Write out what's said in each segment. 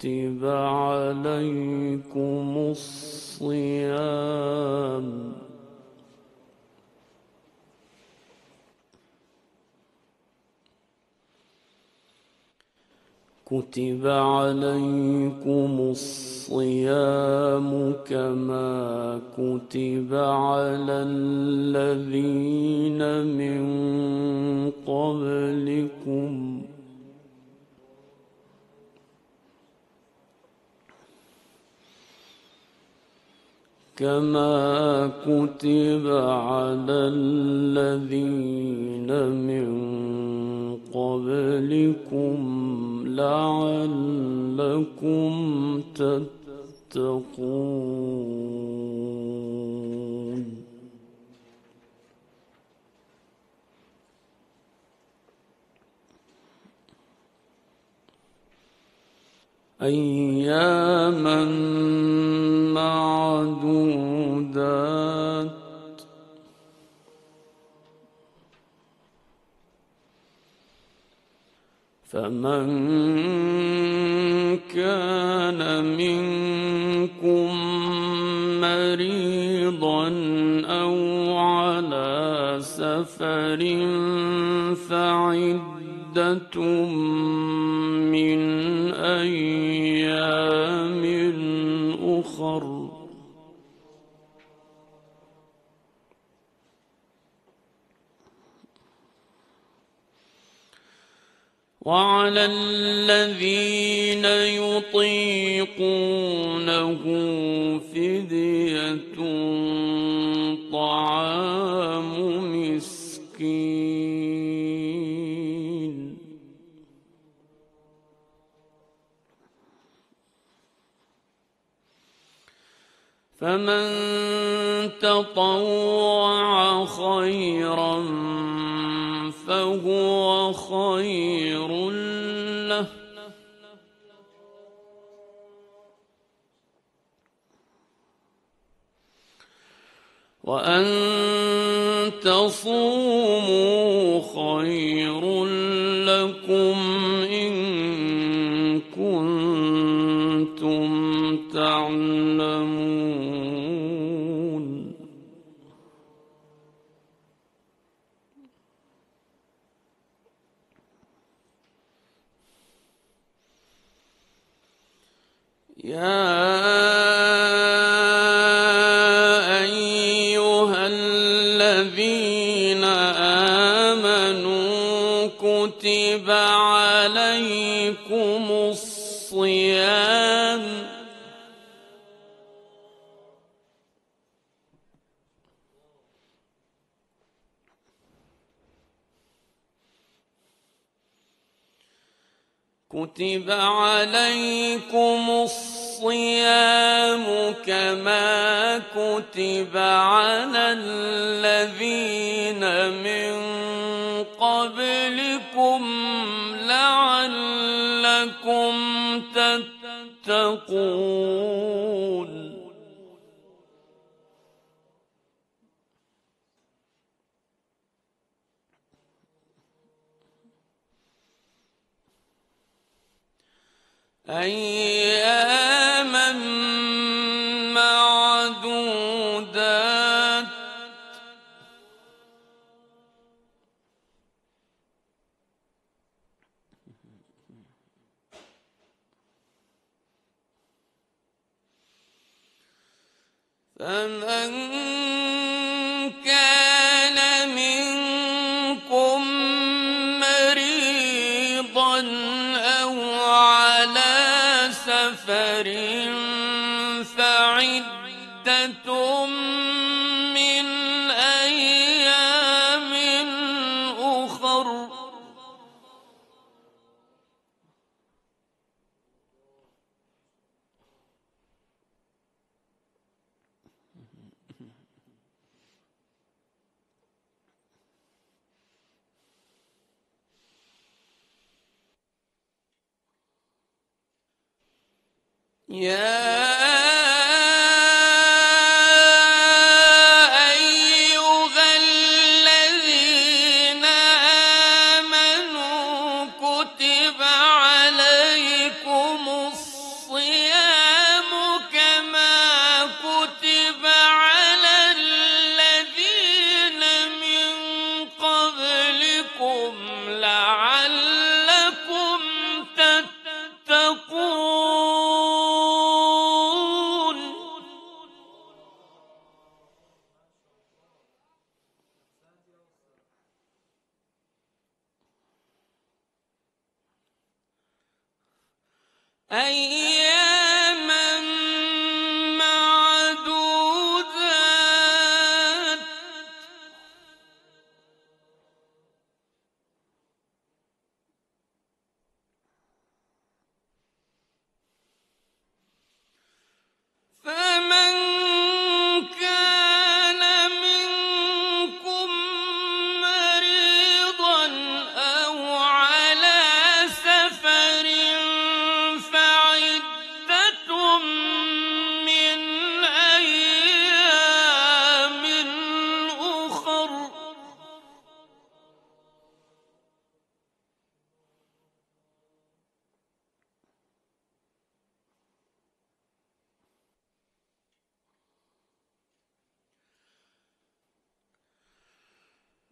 كتب عليكم الصيام. كتب عليكم الصيام كما كتب على الذين من قبلكم. كما كتب على الذين من قبلكم لعلكم تتقون. أياما معدودات. فمن كان منكم مريضا أو على سفر فعدة وعلى الذين يطيقونه فدية طعام مسكين. فمن تطوع خيرا فهو خير له. وأن تصوموا الذين آمنوا كتب عليكم الصيام كتب عليكم الصيام كما كتب على الذين من قبلكم لعلكم تتقون. أياما سفر فعدة يا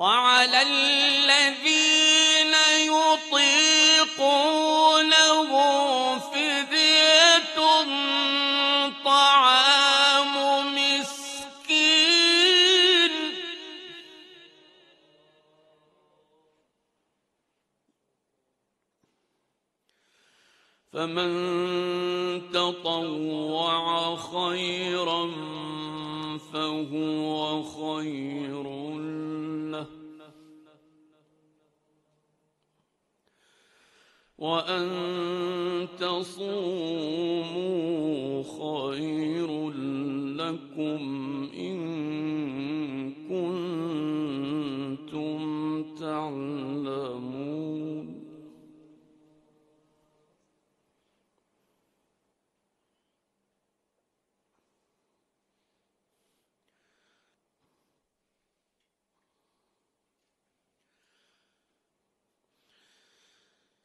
وعلى وأن تصوموا خير لكم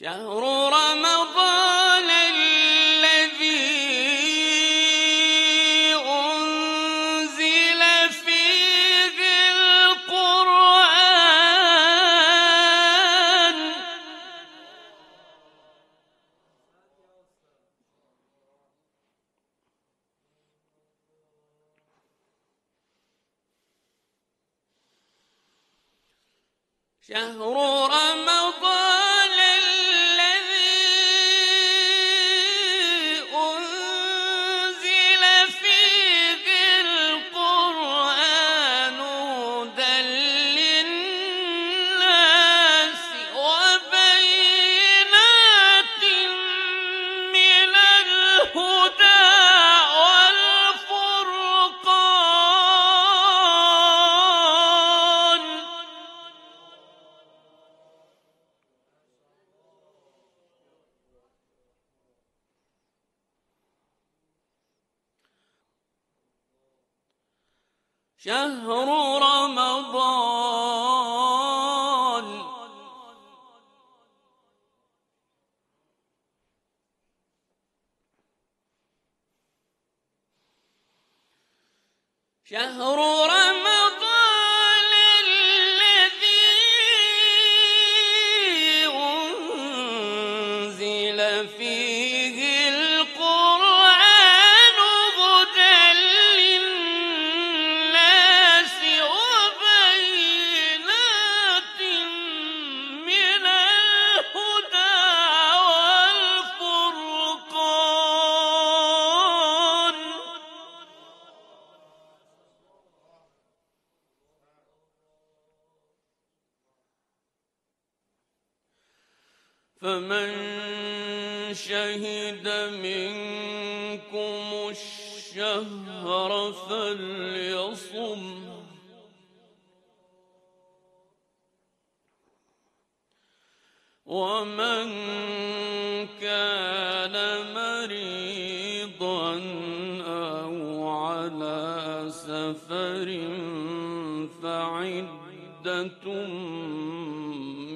شهر رمضان الذي أنزل فيه القرآن. شهر رمضان شهر رمضان. شهر من شهد منكم الشهر فليصم ومن كان مريضا أو على سفر فعدة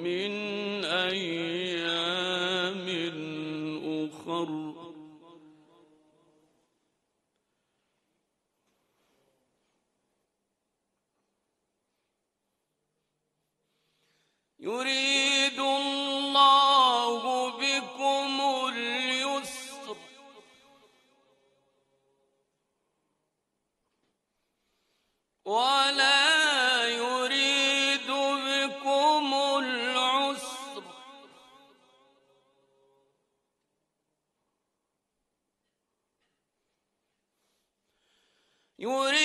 من أيام يريد الله بكم اليسر. ولا يريد بكم العسر. يريد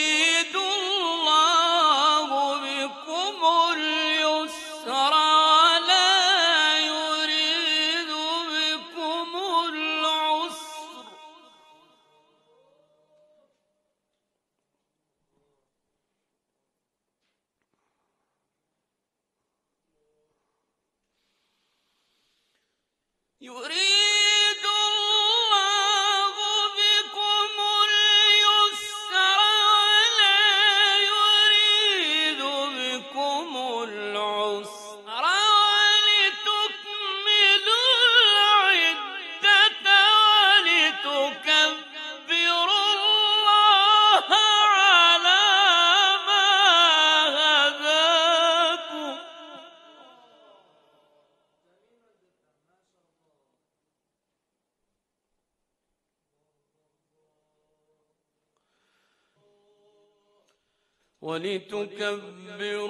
ولتكبروا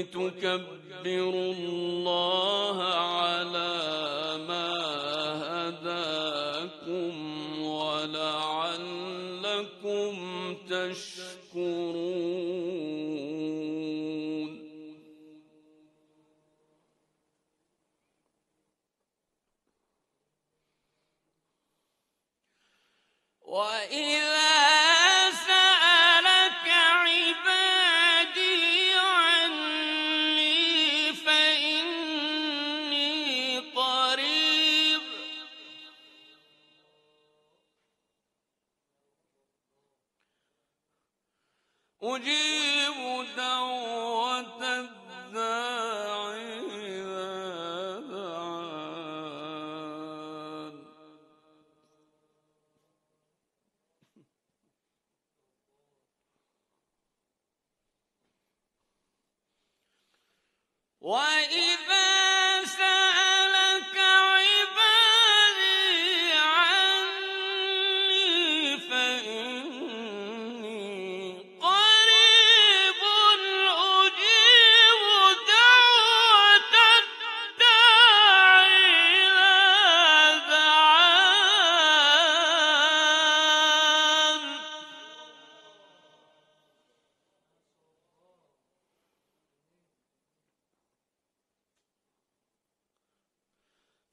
ولتكبروا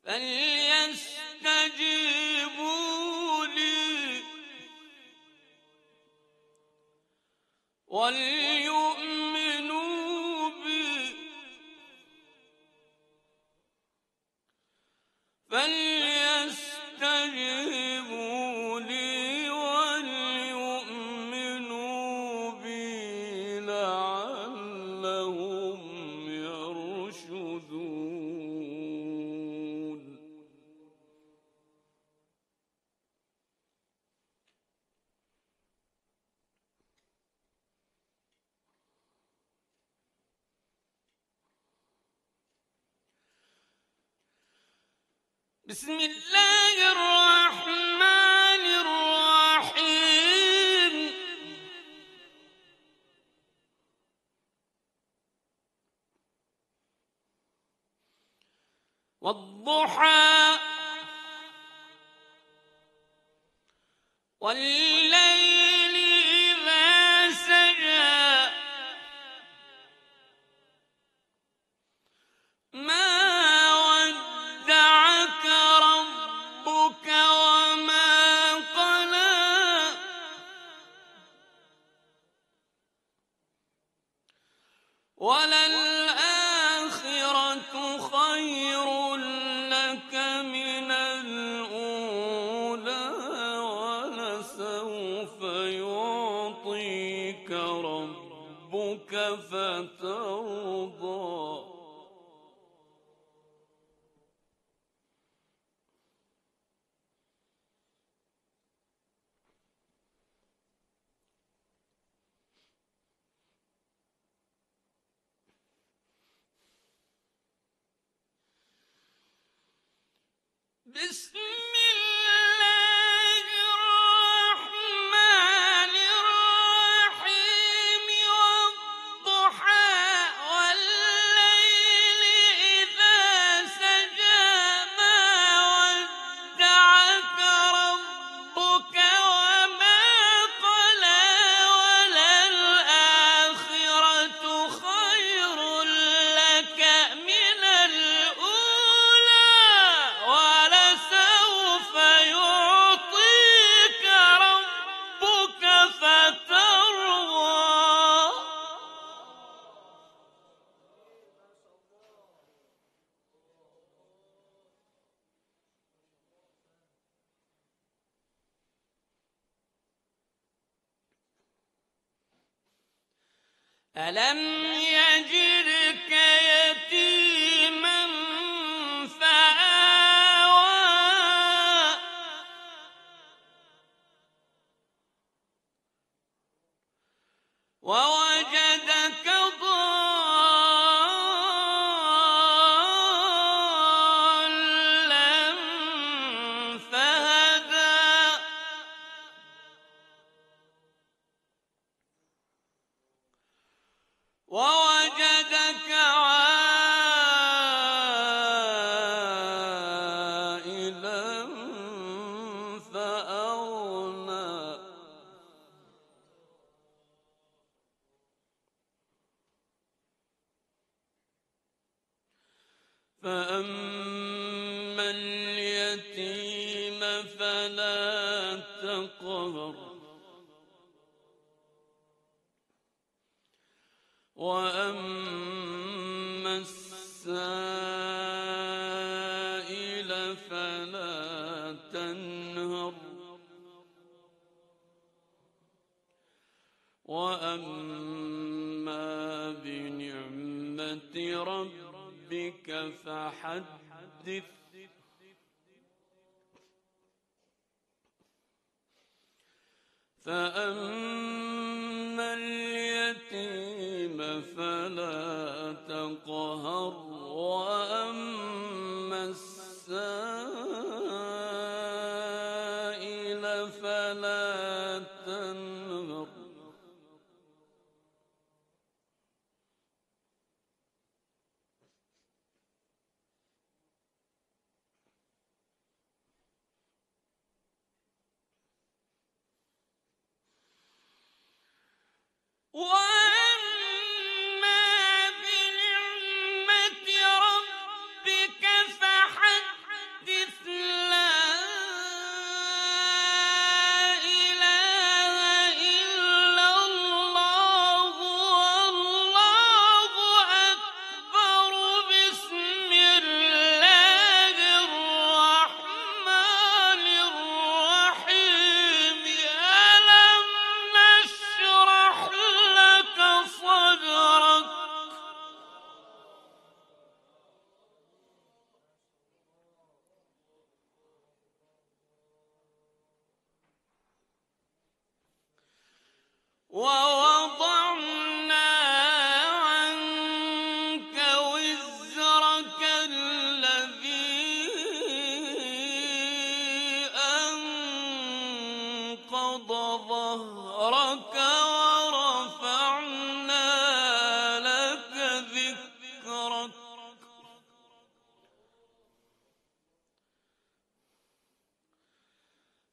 فليعلم بسم الله الرحمن بسم ألم فلا تنهر. وأما بنعمة ربك فحدث. فأما اليتيم فلا تقهر. الْإِنسَانِ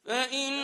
فإن